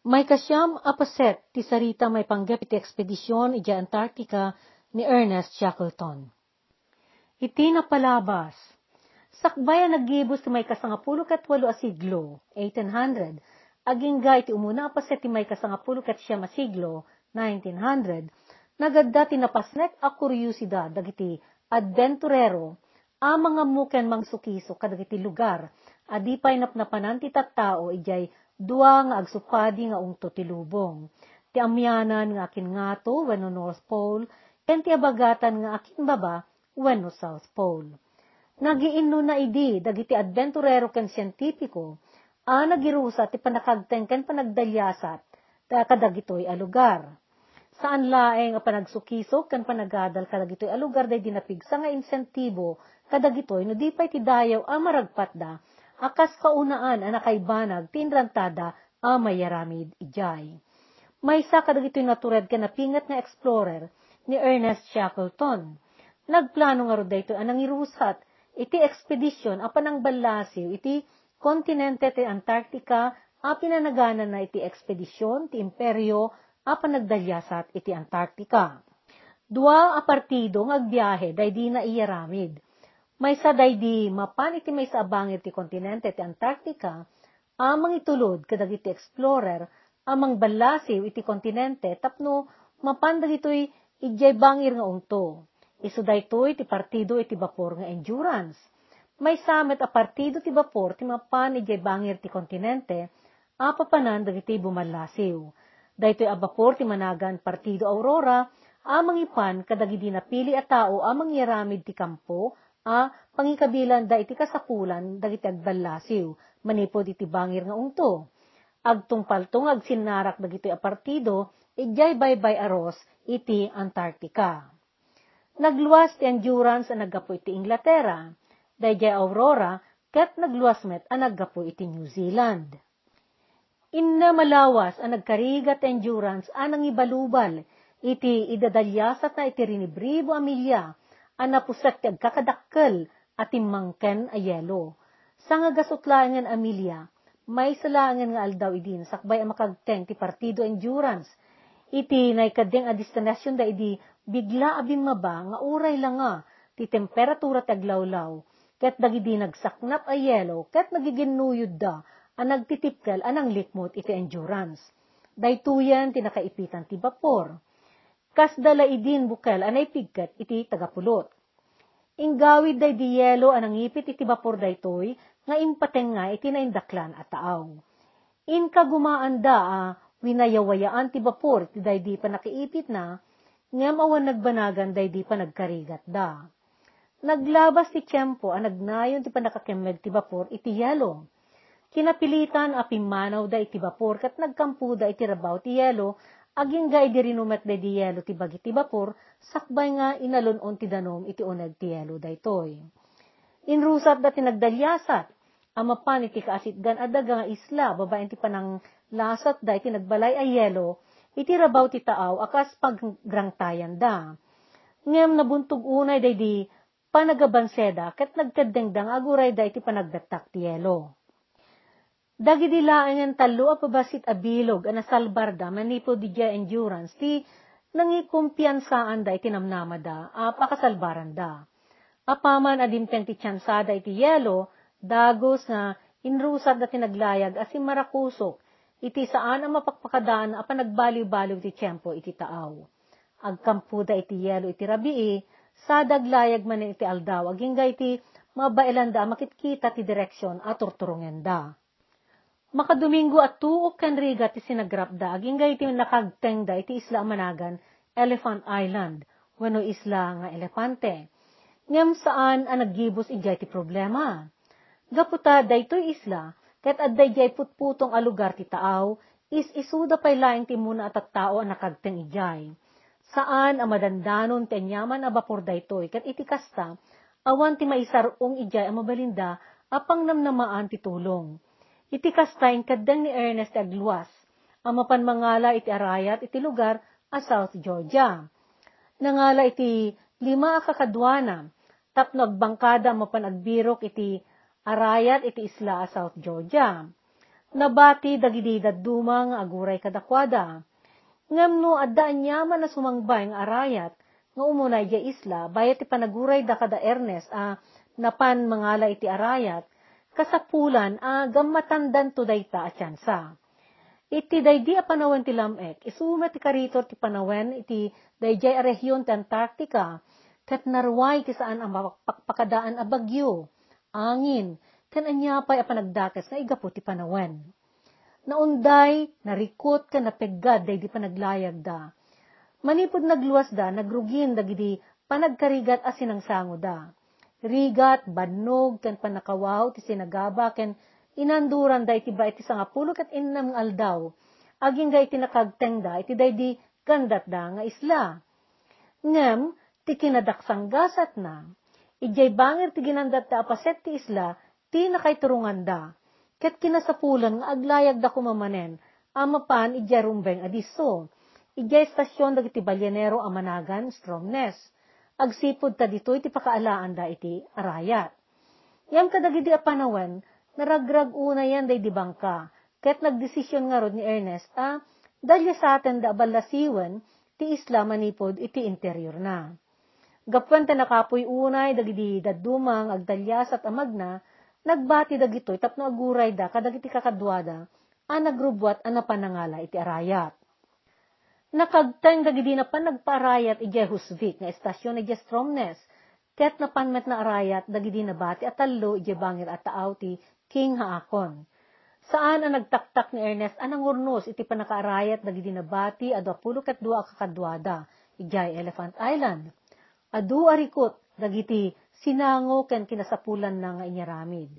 May kasyam apaset ti sarita may panggap iti ekspedisyon iti Antarctica ni Ernest Shackleton. Iti napalabas. Sakbay naggibos ti may kasangapulo kat walo a siglo, 1800, agingga iti umuna apaset ti may kasangapulo kat siyam a siglo, 1900, nagadda ti napasnek a kuryusidad dagiti adventurero a mga muken mangsukiso kadagiti lugar adi pay napnapanan ti tattao ijay Dua nga agsupadi nga ungto ti lubong. Ti amyanan nga akin ngato wenno North Pole, ken ti abagatan nga akin baba wenno South Pole. Nagiinno na idi dagiti adventurero ken siyentipiko, a nagirusa ti panakagteng ken panagdalyasat ta kadagitoy a lugar. Saan laeng a panagsukisok ken panagadal kadagitoy a lugar day dinapigsa nga insentibo kadagitoy no di pay ti dayaw a maragpat da akas kaunaan ang nakaibanag tinrantada a mayaramid ijay. May sa kadagito'y natured ka napingat nga explorer ni Ernest Shackleton. Nagplano nga ro dayto anang irusat iti expedition apan ang balasiw iti kontinente ti Antarctica a pinanaganan na iti expedition ti imperyo a panagdalyasat iti Antarctica. Dua a partido ngagbiyahe day di na iyaramid may saday di mapan iti may sa abangir ti kontinente ti Antarctica, amang itulod kadag iti explorer, amang balasiw iti kontinente tapno mapan dagitoy ijay bangir nga ungto. Isu daytoy ti partido iti bapor nga endurance. May samet a partido ti bapor ti mapan ijay bangir ti kontinente, apapanan dagiti bumalasiw. Daytoy a bapor ti managan partido Aurora, amang ipan kadagidi napili a tao amang yaramid ti kampo, a pangikabilan da iti kasapulan dagiti agbalasiw, manipod iti bangir nga ungto. Agtungpaltong agsinarak dagiti a partido, ijay baybay aros iti Antarctica. Nagluwas ti endurance a naggapo iti Inglaterra, dayjay Aurora, ket nagluwas met a naggapo iti New Zealand. Inna malawas a nagkarigat endurance a ibalubal, iti idadalyasat na iti rinibribo a milya, anapusak ti agkakadakkel at imangken a yelo. Sa nga gasutlangan Amelia, may salangan nga aldaw idin sakbay a makagteng ti partido endurance. Iti naikadeng a destinasyon da idi bigla abim maba nga uray lang nga ti temperatura taglawlaw ket dagidi nagsaknap a yelo ket nagiginuyod da a nagtitipkel anang likmot iti endurance. Daytoyan ti nakaipitan ti bapor kas dala idin bukel anay pigkat iti tagapulot. Ingawid day di yelo anang ipit iti bapor daytoy, nga impateng nga iti naindaklan at taaw. In kagumaan da a, winayawayaan ti bapor ti day di pa nakiipit na, ngam awan nagbanagan day di pa nagkarigat da. Naglabas ti tiyempo a nagnayon ti panakakemeg ti bapor iti yelo. Kinapilitan a pimanaw da iti bapor kat nagkampu da iti rabaw ti yelo aging gay di rinumet de di yelo ti bagi ti bapor, sakbay nga inalunon ti danom iti uneg ti yelo daytoy. Inrusat da tinagdalyasat, amapan iti kaasitgan adaga nga isla, babaen ti panang lasat da iti nagbalay ay yelo, iti rabaw ti taaw akas paggrangtayan da. Ngem nabuntog unay day di panagabanseda ket nagkadengdang aguray da iti panagdatak ti yelo. Dagiti laangan talo a pabasit a bilog a nasalbar da manipo di endurance ti nangikumpiyansaan da iti namnamada a pakasalbaran da. Apaman adimteng ti tsansada iti yelo, dagos na inrusat da tinaglayag asim marakusok, iti saan ang mapakpakadaan a panagbaliw-baliw ti tiyempo iti taaw. Agkampuda iti yelo iti rabii, sa daglayag man iti aldaw, aging iti mabailan da makitkita ti direksyon at turturungen da. Makadomingo at tuok kan riga ti sinagrapda, aging iti nakagteng da iti isla managan, Elephant Island, wano isla nga elepante. Ngem saan ang naggibos ijay ti problema. Gaputa daytoy isla, ket adday jay putputong a lugar ti taaw, is isuda pay laing ti muna at tao ang nakagteng ijay. Saan ang madandanon ti anyaman a bapor daytoy, ket iti kasta, awan ti maisarong ijay ang mabalinda, apang namnamaan ti tulong Iti kastain kadang ni Ernest Agluas, ang mapanmangala iti arayat iti lugar a South Georgia. Nangala iti lima kakadwana, tapno agbangkada mapanagbirok iti arayat iti isla a South Georgia. Nabati dagidi dadumang aguray kadakwada. Ngam no addaan yaman na sumangbay nga arayat, nga umunay ja isla, bayat ipanaguray da kada Ernest a napan mangala iti arayat, kasapulan a gammatandan to dayta a tsansa. Iti daydi a panawen ti lamek, isumet ti karitor ti panawen iti dayjay a rehiyon ti Antarctica, kat narway ti saan ang pakpakadaan a bagyo, angin, kan anyapay a panagdakas nga igapo ti panawen. Naunday, narikot ka napeggad day di panaglayag da. Manipod nagluwas da, nagrugin dagidi panagkarigat as sinangsango da. Rigat, bannog, kan panakawaw, ti sinagaba, ken inanduran da iti ba iti sangapulo kat innam aldaw. Aging ga iti nakagteng da, iti day di gandat da nga isla. Ngem, ti kinadaksang gasat na. Ijay bangir ti ginandat da apaset ti isla, ti nakaiturungan da. Ket kinasapulan nga aglayag da kumamanen, amapan ijay rumbeng adiso. Ijay estasyon dagiti balyanero amanagan stromness. Agsipod ta dito iti pakaalaan da iti arayat. Yam kadagidi a panawen, naragrag una yan day di bangka. Ket nagdesisyon nga ni Ernest, ah, dalya sa atin da balasiwen, ti isla manipod iti interior na. Gapwan ta nakapoy unay, dagidi dadumang, agdalyas at amagna, Nagbati dagitoy tapno aguray da kadagiti kakadwada a nagrubwat a napanangala iti arayat. Nakagteng dagidi na pan nagpaarayat iti Husvik nga estasyon iti Stromnes, ket napanmet na arayat dagidi na bati at talo iti bangir at taaw ti King Haakon. Saan ang nagtaktak ni Ernest anang urnos iti panakaarayat dagidi na bati adu apulo ket dua kakadwada ijay Elephant Island. Adu arikot dagiti sinango ken kinasapulan na nga inyaramid.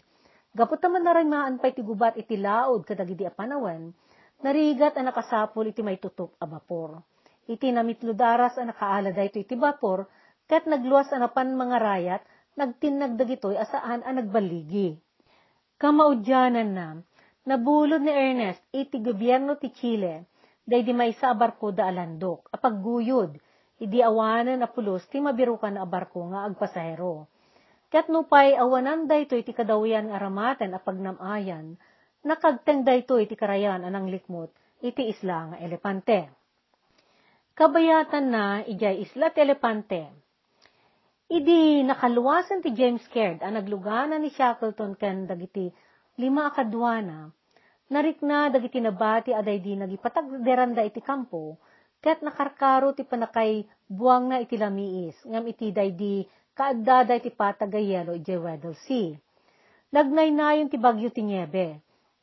Gapot naman narimaan pa iti gubat iti laod kadagidi a panawen, narigat ang nakasapol iti may tutup a bapor. Iti namitlo daras ang nakaala ito iti bapor, ket nagluwas anapan mga rayat, nagtinag dagitoy asaan ang nagbaligi. Kamaudyanan na, nabulod ni Ernest iti gobyerno ti Chile, day di may sa barko da alandok, apagguyod, idi awanan a pulos ti mabirukan a barko nga agpasahero. Kat nupay awanan daytoy ti kadawian nga ramaten a pagnamayan, nakagteng daytoy ti karayan anang likmot, iti isla nga elepante. Kabayatan na ijay isla ti elepante. Idi nakaluwasan ti James Caird ang nagluganan ni Shackleton ken dagiti lima akadwana, narikna dagiti nabati aday di nagipatagderanda iti kampo, Ket nakarkaro ti panakay buwang na iti lamiis, ngam iti di kaadada iti patagayelo iti Weddell Sea. Nagnaynayon ti bagyo ti niebe,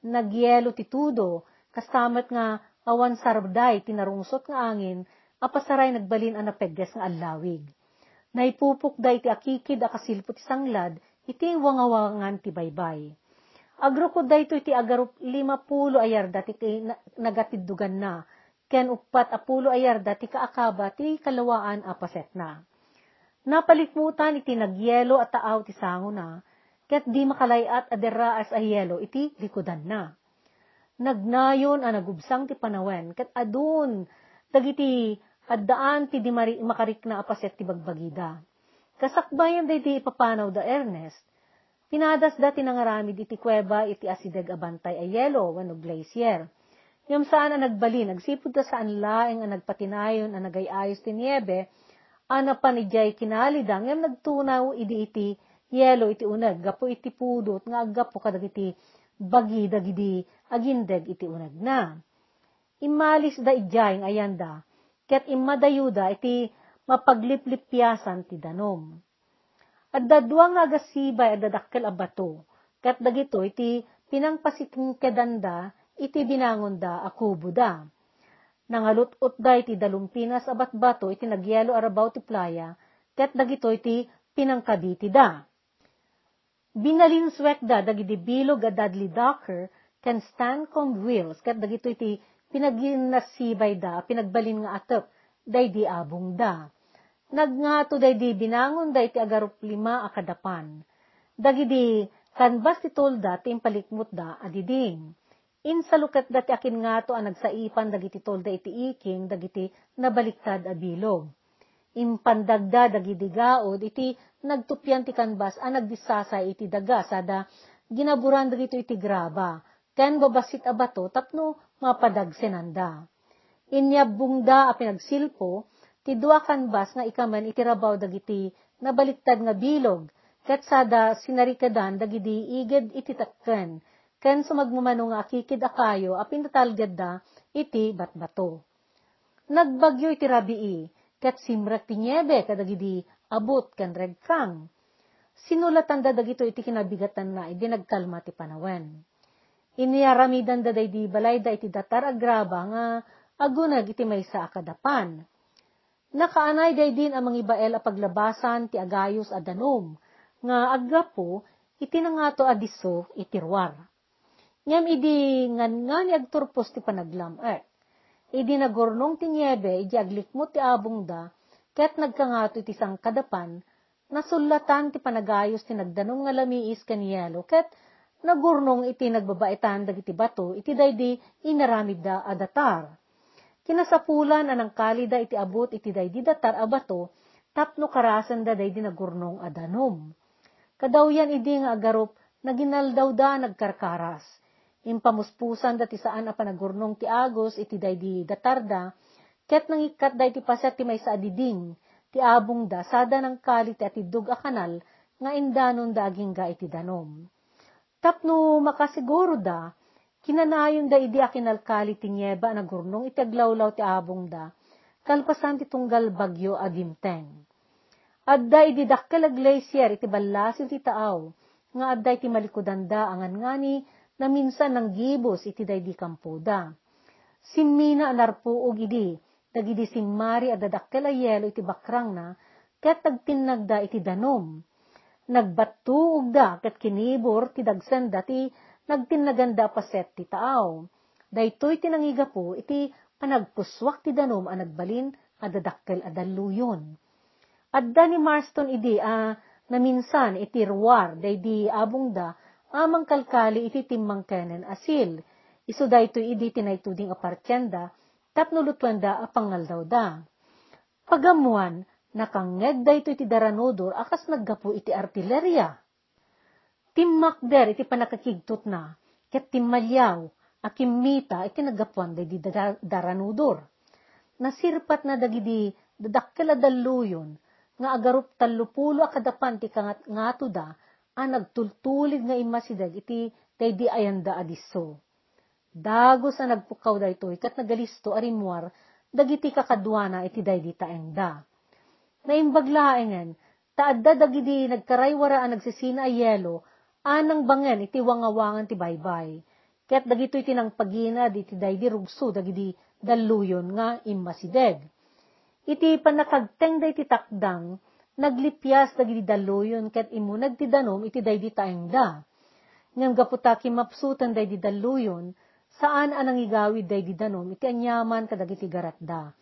nagyelo ti tudo, kastamat nga awan sarbday tinarungsot nga angin, apasaray nagbalin ang napegdes nga allawig. Naipupok day ti akikid akasilpo ti sanglad, iti wangawangan ti baybay. Agrukod day iti agarup lima pulo ayarda ti nagatiddugan na, ken upat apulo ayar dati kaakaba ti kalawaan apaset na. Napalikmutan iti nagyelo at taaw ti sango na, ket di makalayat adera as ayelo iti likudan na. Nagnayon a nagubsang ti panawen, ket adun, dagiti addaan ti di mari, makarik na apaset ti bagbagida. Kasakbayan day ti ipapanaw da Ernest, pinadas dati nangaramid iti kuweba iti asideg abantay ayelo wano glacier Yung saan ang nagbali, nagsipod ta saan laing ang nagpatinayon ang nagayayos ti niebe, ana panijay kinalidang, yung nagtunaw idi iti yelo iti unag, gapo iti pudot, nga agapo kadag iti bagi dagidi, agindeg iti unag na. Imalis da ijay ng ayanda, ket imadayuda iti mapagliplipyasan ti danom. At dadwang nga agasibay at dadakkel abato, kat dagito iti pinangpasiting kedanda, iti binangon da akubo da. Nangalutot da iti dalumpinas abat bato iti nagyelo arabaw ti playa, ket dagito iti pinangkabiti da. Binalinswek da dagiti bilog a Dudley Docker ken Stancomb Wills, ket dagito iti pinaginasibay da, pinagbalin nga atep, day di abong da. Nagngato day di binangon da iti agarup lima akadapan. Dagidi kanbas ti tolda ti impalikmut da adiding Insalukat dati akin nga to ang nagsaipan dagiti tolda iti iking dagiti nabaliktad a bilog. Impandagda dagiti gaod iti nagtupyan ti kanbas a nagdisasay iti daga sada ginaburan dagito iti graba ken babasit abato tapno mapadag senanda. Inyabungda a pinagsilpo, ti dua kan bas nga ikaman itirabaw dagiti nabaliktad nga bilog, ket sada sinarikadan dagidi iged iti takken, ken sumagmumano nga akikid a pinatalgad da iti batbato. Nagbagyo iti rabii, ket simrak ti niebe kadagidi abot ken regkang. Sinulatan da dagito iti kinabigatan na, idi nagkalma ti panawen. Iniyaramidan da di balay da iti datar agraba nga agunag iti maysa akadapan. Nakaanay day din ang mga ibael a paglabasan ti agayos a danom, nga aggapo iti nangato adiso itirwar. Ngam idi ngan nga ni agturpos ti panaglam er. Idi nagurnong ti niebe, idi aglikmo ti abong da, ket nagkangato iti sang kadapan, nasulatan ti panagayos ti nagdanong nga lamiis kaniyelo, ket nagurnong iti nagbabaitan dagiti bato, iti daydi inaramid da adatar. Kinasapulan anang kalida iti abot iti daydi datar abato, tapno karasan da daydi nagurnong adanom. Kadawyan idi nga agarop, naginaldaw da nagkarkaras. Impamuspusan da ti saan a panagurnong ti agos iti daydi datarda, ket nangikat da iti paset ti may sa adiding, ti abong da sada ng kalit at idug a kanal, nga indanon daging ga iti danom. Tapno makasiguro da, kinanayon da idi akinalkali ti nieba na gurnong iti aglawlaw ti abong da, kalpasan ti tunggal bagyo agimteng. Adda idi dakkel a glacier iti ballasil ti taaw, nga adda iti malikudan da angan ngani na minsan ng gibos iti daydi kampuda. Sinmina anarpuog idi, dagidi sinmari at dadakkel a yelo iti bakrang na, ket nagtinagda iti danom Nagbattuog da ket kinibor ti dagsen dati nagtinaganda paset ti taaw. Daytoy tinangiga po iti panagpuswak ti danom a nagbalin a a daluyon. Adda ni Marston idi a naminsan iti ruwar daydi abong da amang kalkali iti timmang kenen asil. Iso daytoy idi tinaytuding apartyenda tapno lutwanda a pangaldaw da. Pagamuan, nakangeg da ito iti daranodor akas naggapu iti artilerya. Timmakder iti panakakigtot na, ket timmalyaw, akimita iti naggapuan da iti daranodor. Nasirpat na dagidi dadakkel daluyon, nga agarup talupulo akadapan ti kangat ngato da, a nagtultulig nga imasidag iti daydi ayanda adiso. Dagos a nagpukaw da ito, ikat nagalisto arimwar, dagiti kakadwana iti daydi taengda na imbaglaengan, taadda dagidi nagkaraywara ang nagsisina a yelo, anang bangen iti wangawangan ti baybay. Ket dagito iti nang pagina di ti daydi rugso dagidi daluyon nga immasideg. Iti panakagteng da iti takdang, naglipyas dagidi daluyon ket imunag ti danom iti daydi taengda. Ngam gaputaki mapsutan daydi daluyon, saan anang igawid daydi danom iti anyaman kadagiti garatda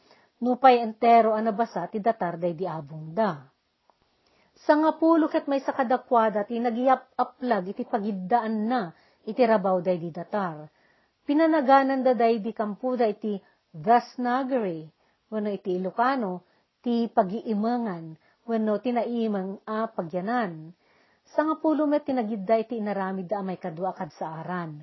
nupay entero anabasa ti datar day di abong da. Sa nga pulo ket may sakadakwada ti nagiyap aplag iti pagiddaan na iti rabaw day di datar. Pinanaganan da day di kampuda iti Gasnagari, wano iti Ilocano, ti pagiimangan, wano tinaimang a pagyanan. Sa nga pulo met tinagidda iti inaramid da may kadwa kad sa aran.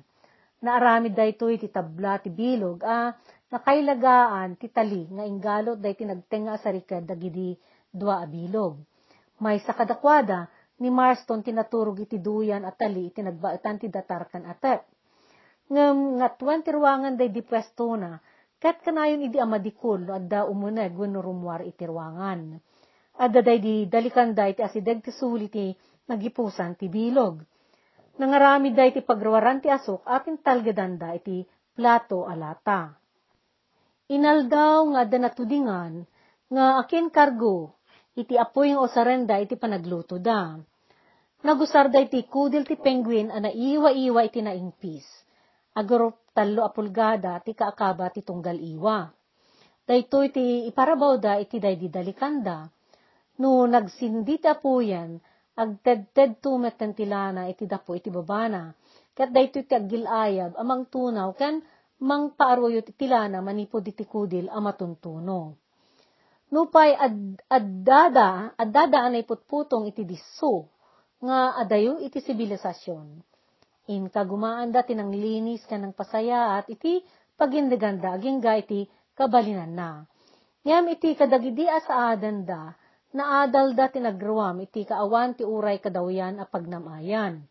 Naaramid da ito iti tabla ti bilog, a nakailagaan ti tali nga inggalot day tinagtenga sa rikad dagidi dua abilog. May sa kadakwada ni Marston tinaturog iti duyan at tali tinagbaitan ti datar kan atep. Ngam nga 20 ruangan day di pwesto na, kat kanayon idi amadikul no adda umuneg wenno rumwar iti ruangan. Adda day di dalikan day ti asideg ti suli ti nagipusan ti bilog. Nangarami day ti pagruwaran ti asok atin talgadan da iti plato alata. Inaldaw nga danatudingan, nga akin kargo, iti apoy nga osarenda iti panagluto da. Nagusar da iti kudil ti penguin ana iwa-iwa iti naingpis. Agorop talo apulgada ti kaakaba ti tunggal iwa. Dayto iti iparabaw da iti daydi dalikanda. No nagsindi ti apuyan, agted-ted tumet tilana iti dapo iti babana. Kat dayto iti agilayab amang tunaw ken mang paaroyo titilana manipod iti kudil a matuntuno. Nupay ad, addada, addada anay putputong iti disso, nga adayo iti sibilisasyon. In kagumaan da tinang linis ka ng pasaya at iti pagindaganda aging ga iti kabalinan na. Ngam iti kadagidi sa adan da, naadal da tinagruam iti kaawan ti uray kadawyan a pagnamayan.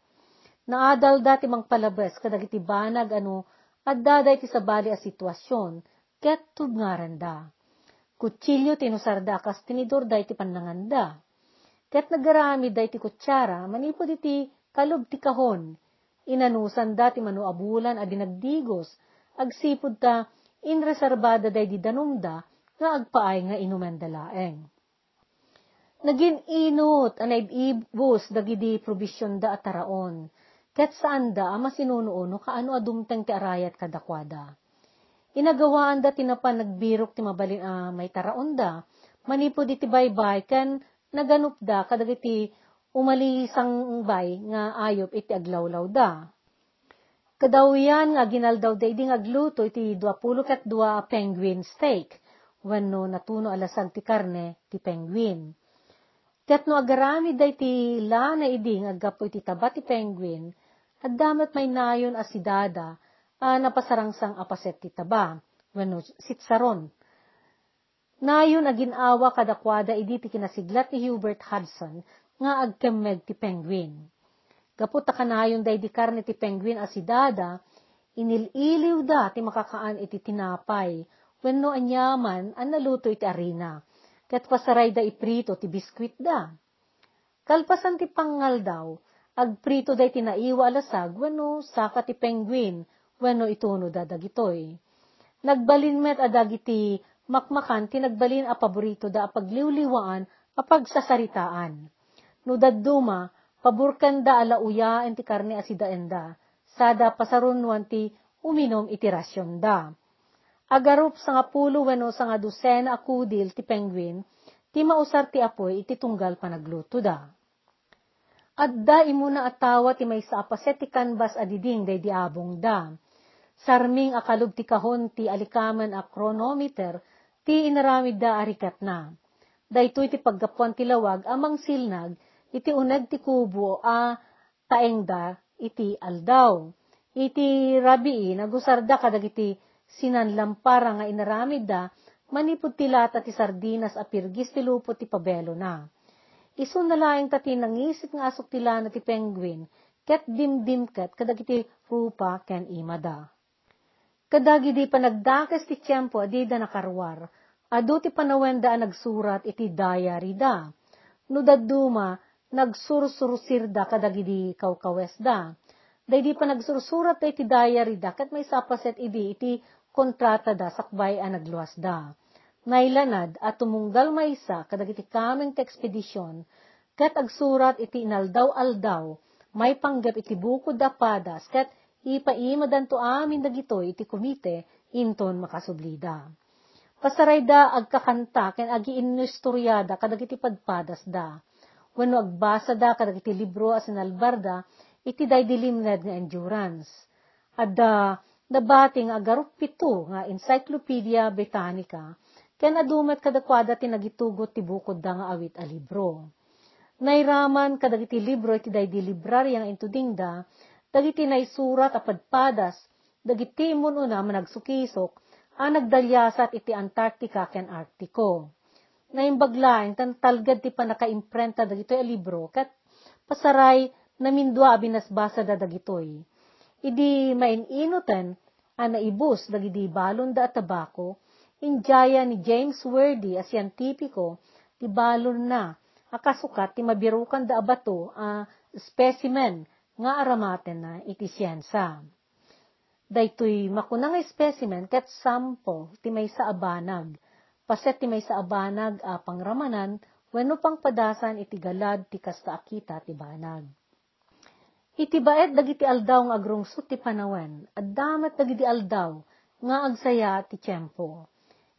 Naadal da ti mangpalabas kadagiti banag ano at daday ti sabali a sitwasyon, ket tudngaran da. Kutsilyo tinusar da kas tinidor da iti pananganda. Ket nagarami da iti kutsara, manipod iti kalub ti kahon, inanusan da ti manuabulan a dinagdigos, agsipod ta inreserbada day di danumda nga agpaay nga inuman dalaeng. Nagin inot anay ibus dagidi probisyon da ataraon, ket saan da ama sinunuuno kaano adumteng ti arayat kadakwada. Inagawaan da tinapan nagbirok ti mabalin a may taraon da, manipod iti baybay ken naganup da kadagiti umalisang bay nga ayop iti aglawlaw da. Kadawiyan nga ginaldaw da idi agluto iti 20 ket 2 penguin steak, wenno natuno alasag ti karne ti penguin. Ket no agarami da iti la na idi nga aggapo iti taba ti penguin, at damat may nayon asidada, a napasarangsang apaset ti taba, wenno sitsaron. Nayon aginawa kadakwada idi ti kinasiglat ni Hubert Hudson nga agkemeg ti penguin. Gapot kanayon day di karne ti penguin asidada, inililiw da ti makakaan iti tinapay, wenno anyaman an naluto iti arena, ket pasaray da iprito ti biskwit da. Kalpasan ti pangal daw, agprito day tinaiwa alasag, wenno saka ti penguin, wenno ituno da dagitoy. Nagbalin met adagiti makmakan ti nagbalin a paborito da pagliwliwaan a pagsasaritaan. No dadduma, paburkan da alauya enti karne asidaen da, sada pasarunwan ti uminom iti rasyon da agarup sa nga pulo wenno sa nga dosena akudil ti penguin, ti mausar ti apoy iti tunggal panagluto da. Adda imuna atawa ti may sa apaset ti kanbas adiding day diabong da. Sarming akalub ti kahon ti alikaman a chronometer, ti inaramid da arikat na. Daytoy ti paggapuan ti lawag amang silnag, iti unag ti kubo a taengda iti aldaw. Iti rabii nagusarda kadagiti sinanlampara nga inaramid da, manipod ti ti sardinas a pirgis ti lupot ti pabelo na. Isun na laing tati nangisit nga asok ti lana ti penguin, ket dimdim ket kadagiti rupa ken imada. Kadagidi panagdakes ti tiyempo adida nakarwar, adu ti panawenda a nagsurat iti diary da. No dadduma, nagsursursir da kadagidi kawkawes da. Dahil pa nagsursurat iti diary da, kat may sapaset idi iti kontrata da sakbay a nagluwas da. Nailanad at tumunggal maysa kadagiti kameng ekspedisyon, kat agsurat iti inaldaw-aldaw, may panggap iti bukod da padas, kat ipaimadan to amin dagito iti kumite, inton makasublida. Pasaray da agkakanta, ken agi inustoryada kadagiti padpadas da. Wano agbasa da kadagiti libro as inalbarda, iti day dilimned nga endurance. Adda, Dabating agarup pito nga Encyclopedia Britannica, ken adumet kadakwada ti nagitugot ti bukod da nga awit a libro. Nairaman kadagiti libro iti day di librarya nga intuding da, dagiti naisurat a padpadas, dagiti mun una managsukisok, a nagdalyasat iti Antarctica ken Arctico. Naimbaglaeng tan talgad ti panakaimprenta dagitoy a libro, kat pasaray namindwa binasbasa da dagitoy. Idi maininutan, ana ibus dagidi balon da tabako, injaya ni James Worthy a siyentipiko, ti balon na, akasukat ti mabirukan da abato a specimen nga aramaten na iti siyensa. Daytoy makunang specimen ket sampo ti may sa abanag, paset ti may sa abanag a pangramanan, wenno pang padasan iti galad ti kasta akita ti banag. Iti baet dagiti aldaw nga agrungsot ti panawen, at damat dagiti aldaw nga agsaya ti tiyempo.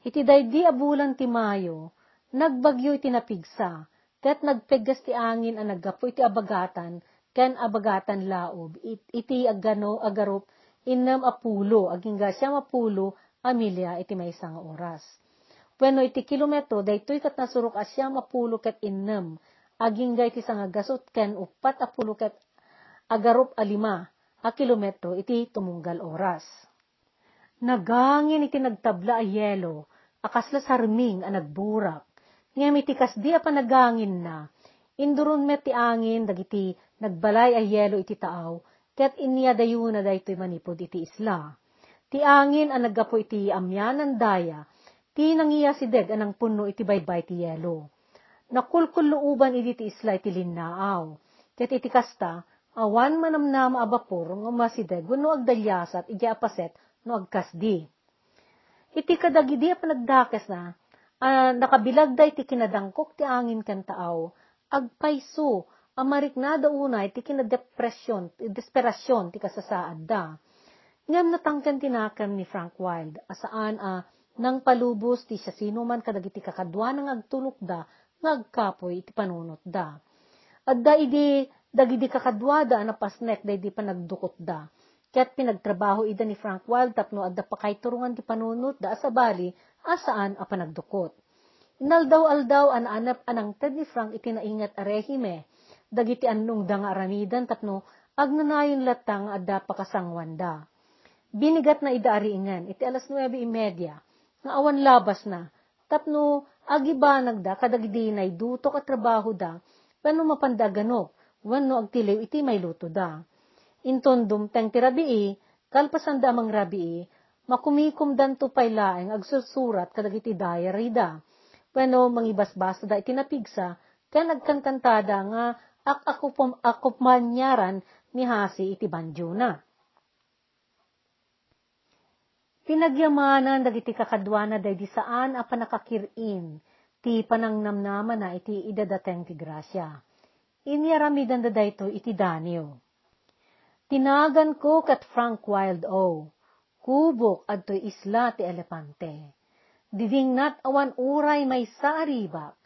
Iti daydi abulan ti Mayo, nagbagyo iti napigsa, ket nagpegas ti angin a naggapo iti abagatan, ken abagatan laob, it, iti agano agarup innem apulo, aging gasya mapulo, amilya iti may nga oras. Bueno iti kilometro, daytoy kat nasurok asya mapulo ket innem, aging iti sanga gasot ken upat apulo ket agarup alima, a kilometro iti tumunggal oras. Nagangin iti nagtabla a yelo, akasla sarming a nagburak, ngem iti kasdi a panagangin na, induron met ti angin dagiti nagbalay a yelo iti taaw, ket inya dayuna daytoy manipod iti isla. Ti angin a naggapo iti amyanan daya, ti nangiya si deg anang puno iti baybay ti yelo. Nakulkuluuban iti ti isla iti linnaaw, ket iti kasta, awan manamnama a bapor nga masideg wenno agdalyasat iti apaset no agkasdi. Iti kadagidi a panagdakes na, uh, nakabilag da iti kinadangkok ti angin kan taaw, agpayso, amarik na da unay ti kinadepresyon, desperasyon ti kasasaad da. Ngam natangkan tinakam ni Frank Wilde, asaan a uh, nang palubos ti siya sino man kadagiti kakadwa nang agtulok da, nga agkapoy iti panunot da. At da idi, dagidi kakadwa da, napasnek da idi panagdukot da Kaya't pinagtrabaho ida ni Frank Wild tapno adda pa turungan ti panunot da asabali asaan a panagdukot. Inaldaw-aldaw an anap anang ted ni Frank itinaingat a rehime, dagiti annong da nga aramidan tapno agnanayon latang adda pakasangwan da. Binigat na ida ariingan, iti alas 9.30, nga awan labas na, tapno agibanag da kadagdi na iduto ka trabaho da, pano mapandaganok, wano agtiliw iti may luto da Inton dumteng ti rabii, kalpasan damang rabii, makumikum danto paylaeng agsusurat kadagiti diary da. Pano mangibasbas da itinapigsa, kaya nagkankantada nga ak akupom akupmanyaran ni Hasi iti banjo na. Pinagyamanan dagiti kakadwana day di saan a panakakirin, ti panangnamnaman na iti idadateng ti grasya. Inyaramidan da dayto iti danyo. Tinagan ko kat Frank Wild O, kubok adtoy isla ti elepante. Didingnat awan uray may saribak,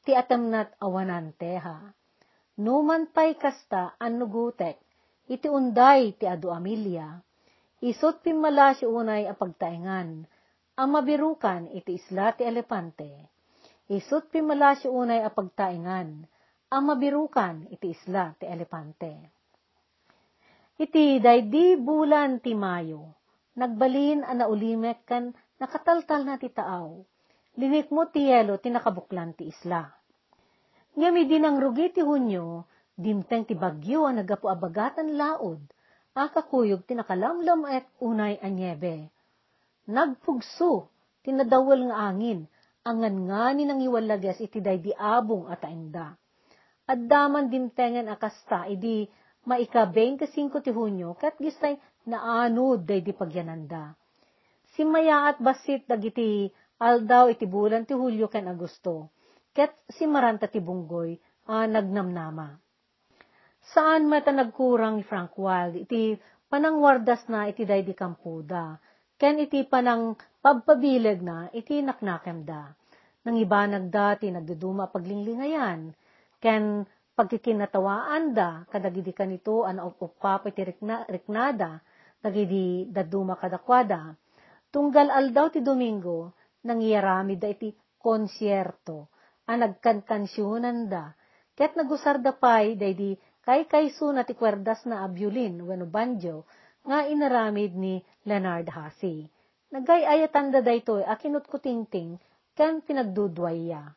ti atemnat awanan teha. Numan pay kasta anugutek, iti unday ti adu amilya. Isot pimala si unay a pagtaingan, ang mabirukan iti isla ti elepante. Isot pimala si unay a pagtaingan, ang mabirukan iti isla ti elepante. Iti di bulan ti Mayo, nagbalin a naulimek kan nakataltal na ti taaw. Linik mo ti yelo ti nakabuklan ti isla. Ngami din ang rugi ti Hunyo, dimteng ti bagyo ang nagapu abagatan laod, akakuyog ti nakalamlam at unay anyebe. Nagpugso, tinadawal nga angin, angan nga ni nang iwalagas iti day di abong at ainda. At daman dimtengan akasta, idi maika 25 ti Hunyo, kat gistay naanod day di pagyananda. Si maya at basit dagiti aldaw iti bulan ti Hulyo ken Agosto, ket si maranta ti bunggoy a nagnamnama. Saan mata nagkurang ni Frank Wild, iti panangwardas na iti day di kampuda, ken iti panang pagpabileg na iti naknakem da. Nang iba nagdati nagduduma paglinglingayan, ken pagkikinatawaan da, kadagidi kanito, ana upupapa iti rikna, riknada, dagidi daduma kadakwada. Tunggal aldaw ti Domingo, nangyarami da iti konsyerto, a nagkankansyonan da, ket nagusar da pay, daydi kay kayso na ti kwerdas na abyulin, wano banjo, nga inaramid ni Leonard Hasi. Nagayayatan da daytoy, akinot ko tingting, ken pinagdudwaya.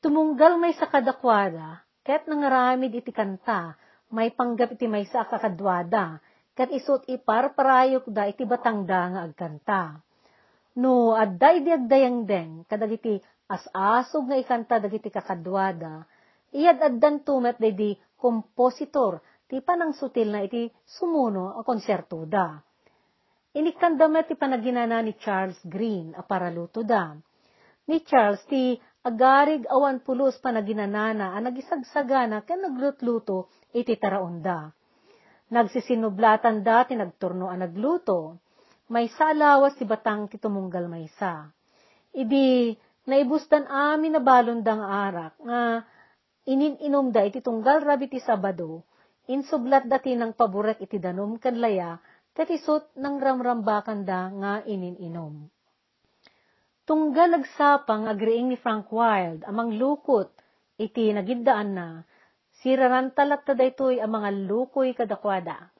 Tumunggal may sa kadakwada, ket nangaramid iti kanta, may panggap iti may sa kakadwada, ket isot ipar parayok da iti batangda nga agkanta. No, adday di agdayang deng, kadagiti as-asog nga ikanta dagiti kakadwada, iyad addan tumet di kompositor, ti panang sutil na iti sumuno a konserto da. Inikandamet ti panaginana ni Charles Green, a paraluto da. Ni Charles ti agarig awan pulos panaginanana ang nagisagsagana ken naglutluto iti taraonda. Nagsisinublatan dati nagturno ang nagluto. May salawas si batang kitumunggal maysa. Idi naibustan amin na balondang arak nga ininom da iti tunggal rabi ti Sabado, insublat dati ng paboret iti danom kanlaya, katisot ng ramrambakan da nga ininom. Tunggal agsapang agriing ni Frank Wild, amang lukot, iti nagidaan na, siraran talat ta daytoy ang mga lukoy kadakwada.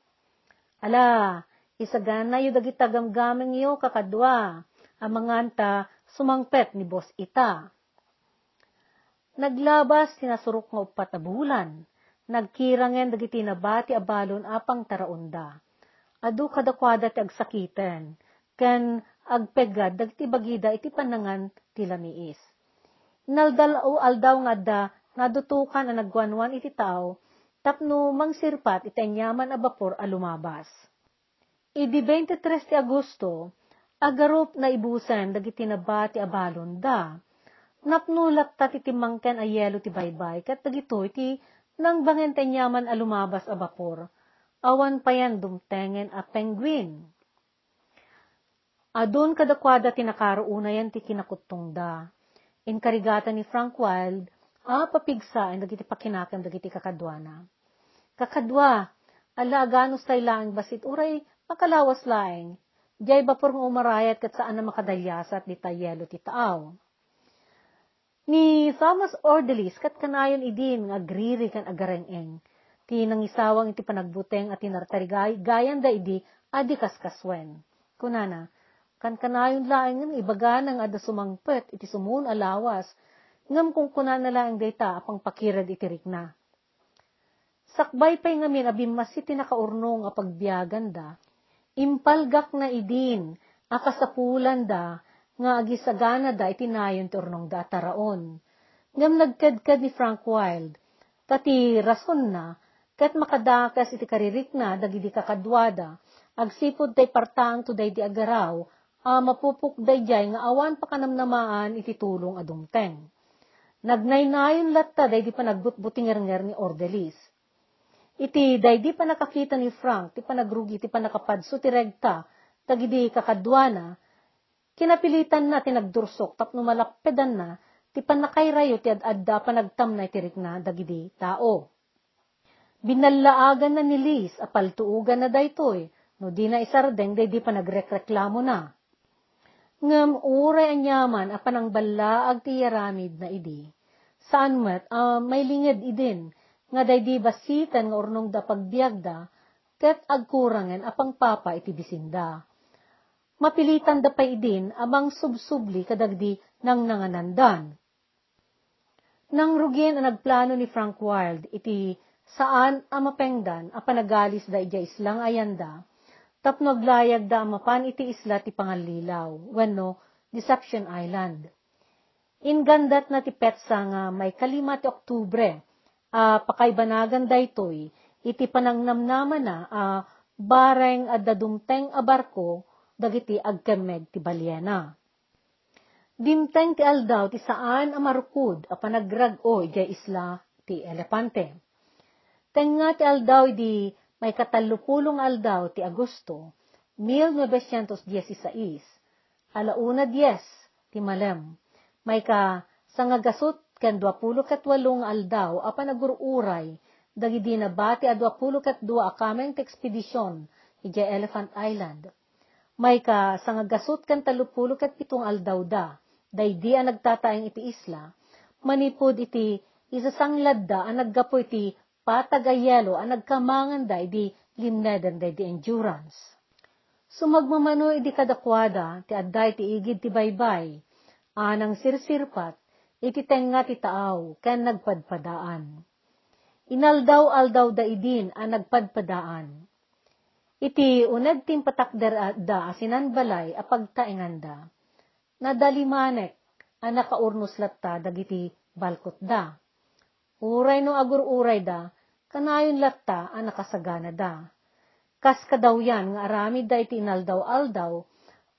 Ala, isagana yu dagiti tagamgameng yu kakadwa, amanganta sumangpet ni boss ita. Naglabas sinasurok nga upat nagkirangen dagiti nabati abalon apang taraunda. Adu kadakwada ti agsakiten, ken agpegad dagiti bagida iti panangan ti lamiis. Naldal o aldaw nga da, nadutukan ang nagwanwan iti tao, tapno mangsirpat iti anyaman a bapor a lumabas. Idi 23 ti Agosto, agarup na ibusen dagiti nabati abalon da, napnulat ta ti timangken a yelo ti baybay, kat dagito iti nang bangen tanyaman a lumabas a bapor, awan pa yan dumtengen a penguin. Adun kadakwada tinakaruuna yan ti kinakutong da. Inkarigata ni Frank Wild, a papigsa ang dagiti pakinakam dagiti kakadwana. Kakadwa, ala aganos tay lang basit uray makalawas laeng. Diyay bapor nga umarayat kat saan na makadalyasat di tayelo ti taaw. Ni Thomas Ordelis kat kanayon idin nga agriri kan agarengeng. Ti nangisawang iti panagbuteng at tinartarigay gayan da idi adi kaskaswen. Kunana, kan kanayon laeng nga ibaga ng ada sumangpet iti sumun alawas, ngam kung kunan na laeng data apang pakirad iti rikna. Sakbay pa'y ngamin abimmas iti nakaurnong a pagbiyagan da, impalgak na idin, akasapulan da, nga agisagana da itinayon ti urnong da taraon. Ngam nagkadkad ni Frank Wild, tati rason na, kat makadakas iti karirik na dagidi kakadwada, agsipod tay partang to day di agaraw, uh, mapupukday jay nga awan pa kanamnamaan iti tulong adumteng. Nagnaynayon latta day di pa nagbutbutingernger ni Ordelis. Iti day di pa nakakita ni Frank, ti pa nagrugi, ti pa nakapadso ti regta, tagidi kakadwana, kinapilitan na ti nagdursok, tapno malakpedan na, ti pa nakayrayo ti ad-adda pa nagtam na itirik na dagidi tao. Binalaagan na ni Liz, apaltuugan na daytoy, no di na isardeng day di pa nagreklamo na. Ngam uray anyaman a panang balaag ti yaramid na idi. Saan met, uh, may lingid idin, nga day di basitan nga urnong da pagbiagda, ket agkurangen apang papa iti bisinda. Mapilitan da pa idin amang subsubli kadagdi nang nanganandan. Nang rugin ang nagplano ni Frank Wild iti saan amapengdan a panagalis da ija islang ayanda, tapno aglayag da amapan iti isla ti pangallilaw, wenno Deception Island. Ingandat na ti petsa nga may kalima ti Oktubre, uh, pakaybanagan daytoy, iti panangnamnaman na uh, bareng at dadumteng a barko, dagiti agkemeg ti balyena. Dimteng ti aldaw ti saan a marukod a panagrag-o ijay isla ti elepante. Tenga ti aldaw di may katalupulong aldaw ti Agosto, 1916, alauna 10, ti Malem, may ka sangagasot ken 28 aldaw a panagururay, dagidi na bati a 22 a kameng ti ekspedisyon, iti Elephant Island. May ka sangagasot ken 37 aldaw da, daydi a nagtataeng iti isla, manipod iti isasanglad da a naggapo iti patagayelo a nagkamangan da idi limneden da idi endurance. Sumagmamano idi kadakwada, ti adday ti igid ti baybay, anang sirsirpat, iti tenga ti taaw, ken nagpadpadaan. Inaldaw-aldaw da idin a nagpadpadaan. Iti unag tim patakder da asinan balay a pagtaingan da. Nadalimanek a nakaurnos latta dagiti balkot da. Uray no agur-uray da, kanayon latta a nakasagana da. Kas kadaw yan nga aramid da iti inaldaw-aldaw,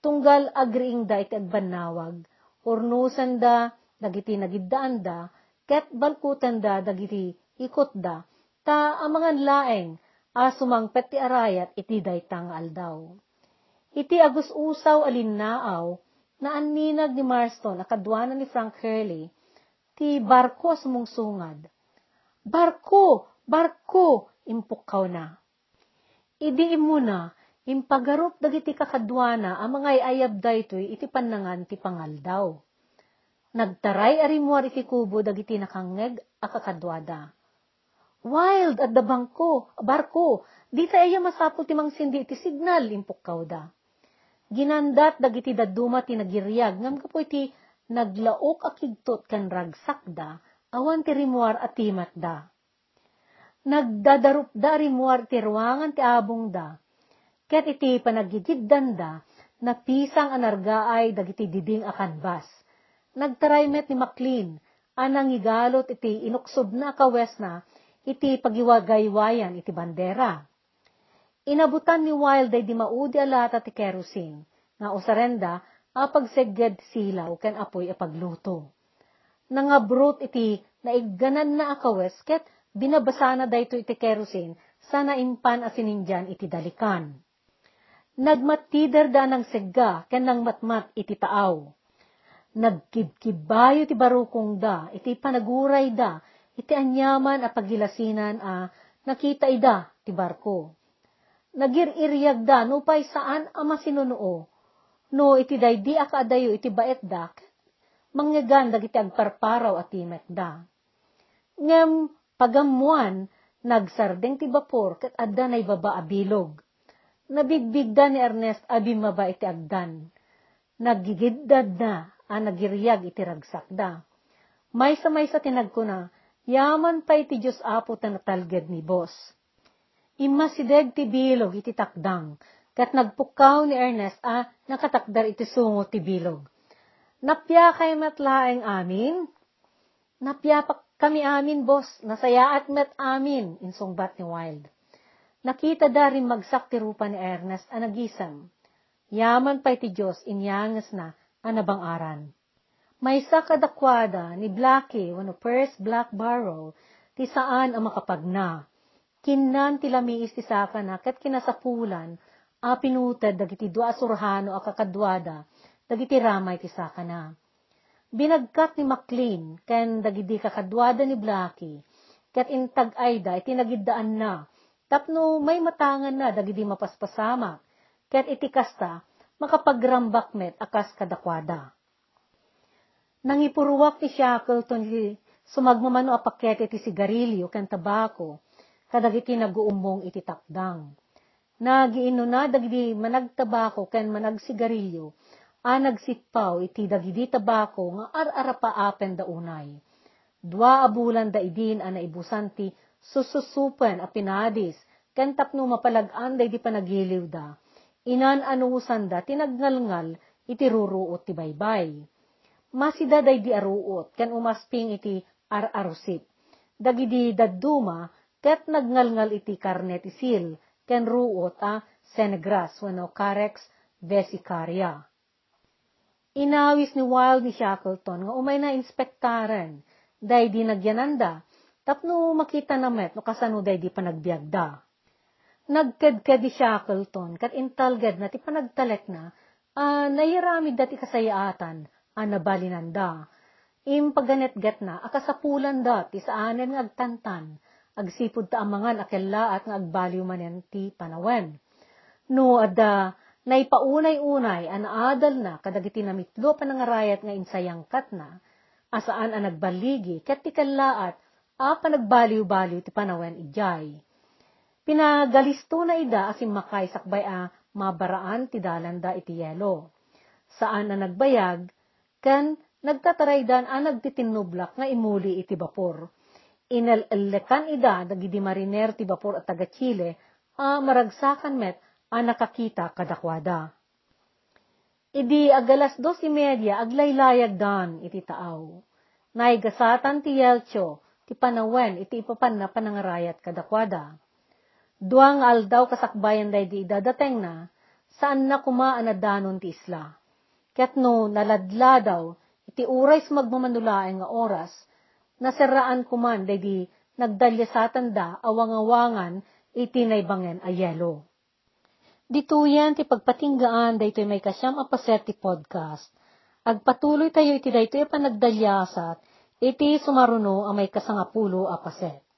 tunggal agriing da iti agbanawag, urnusan da, dagiti nagiddaan da, ket balkutan da, dagiti ikot da, ta amangan laeng, a sumangpet ti arayat iti daytang aldaw. Iti agus usaw alinnaaw, na aninag ni Marston, akadwana ni Frank Hurley, ti barko sumungsungad. Barko! Barko! Impukaw na. Idi imuna, impagarup dagiti kakadwana ang mga ayab daytoy iti panangan ti pangaldaw. Nagtaray arimuar iti kubo dagiti nakangeg akakadwada. Wild at the bangko, barko, Di ta iya masapul ti sindi iti signal impukkaw da. Ginandat dagiti daduma ti nagiriag ngam kapo iti naglaok akigtot kan ragsak da awan ti rimuar at timat da. Nagdadarup da rimuar ti ruangan ti abong da. Ket iti panagigiddan da, na pisang anargaay dagiti diding akan bas. Nagtaraymet ni McLean, anang igalot iti inuksob na kawes na, iti pagiwagaywayan iti bandera. Inabutan ni Wild ay di maudi alata ti kerosene, nga usarenda, apag segged silaw ken apoy apagluto. Nangabrot iti naigganan na akawes ket binabasa na dayto iti kerosene sa naimpan asininjan iti dalikan. Nagmatider da ng segga ken nang matmat iti taaw. Nagkibkibayo ti barukong da, iti panaguray da, iti anyaman a pagilasinan a nakita ida ti barko. Nagiriryag da, no pay saan a masinunuo, no iti daydi akadayo iti baet dak, mangyagan dagiti agparparaw at timet da. Ngem pagamuan, nagsardeng ti bapor kat adda na ibaba abilog. Nabigbigda ni Ernest abi maba iti agdan. Nagigiddad na, a nagiryag iti ragsak da. May sa may sa tinagkuna, yaman pa iti Diyos apo ta natalged ni boss. Imasideg ti bilog iti takdang, kat nagpukaw ni Ernest a nakatakdar iti sungo ti bilog. Napya kay matlaeng amin? Napya pa kami amin, boss. Nasaya at met amin, insungbat ni Wild. Nakita da rin magsak ti rupa ni Ernest a nagisam. Yaman pa iti Diyos, inyangas na, anabang aran. May sa kadakwada ni Blackie, wano first Black Barrel, ti saan ang makapagna. Kinan ti lamiis ti saka na, kat kinasapulan, a pinutad dagiti dua surhano a kakadwada, dagiti ramay ti saka na. Binagkat ni McLean, ken dagiti kakadwada ni Blackie, kat intag ayda, iti nagiddaan na, tapno may matangan na dagiti mapaspasama, ket iti kasta, makapagrambak met akas kadakwada. Nangipuruwak ti Shackleton ti sumagmamano a pakete ti sigarilyo ken tabako, kadagiti naguumbong iti takdang Nagiino na dagidi managtabako ken managsigarilyo, a nagsitpaw iti dagidi tabako nga ar-arapa apen da unay. Dua abulan da idin a naibusan ti sususupen a pinadis, ken tapno mapalagan da di panagiliw da. Inan anuusan da tinagngalngal iti ruruot ti baybay. Masida day di aruot, ken umasping iti ar-arusip. Dagidi dadduma, ket nagngalngal iti karnet isil, ken ruot a senegras wano carex vesicaria. Inawis ni Wild ni Shackleton nga umay na inspektaren, day di nagyananda, tapno makita na met no kasano day di panagbiagda. Nagkedked di Shackleton, kat intalged na ti panagtalek na, uh, nayiramid dati kasayaatan, a nabalinanda. Impaganet-get na, akasapulan dati sa anen nga agtantan, agsipod ta amangan akella at nga agbaliw manen ti panawen. No, adda, naipaunay-unay, an adal na, kadagiti namitlo pa nangarayat nga insayangkat na, asaan ang nagbaligi, ket ti a panagbaliw-baliw ti panawen ijay. Pinagalisto na ida asim makay sakbay a mabaraan ti dalanda iti yelo. Saan na nagbayag, kan nagtataraydan a nagtitinnublak nga imuli iti bapor inalelekan ida dagidi mariner ti bapor at taga Chile a maragsakan met a nakakita kadakwada. Idi agalas dos imedya aglaylayag dan iti taaw. Naigasatan ti Yelcho ti panawen iti ipapan na panangarayat kadakwada. Duang aldaw kasakbayan day di idadateng na saan na kumaan na danon ti isla. Ket no naladla daw iti uray magmamanulaeng nga oras nasiraan kuman di nagdalya sa tanda awang-awangan iti naibangin a yelo. Dituyan ti pagpatinggaan daytoy may kasyam apaset ti podcast. Agpatuloy tayo iti daytoy panagdalyasat iti sumaruno ang may kasangapulo apaset.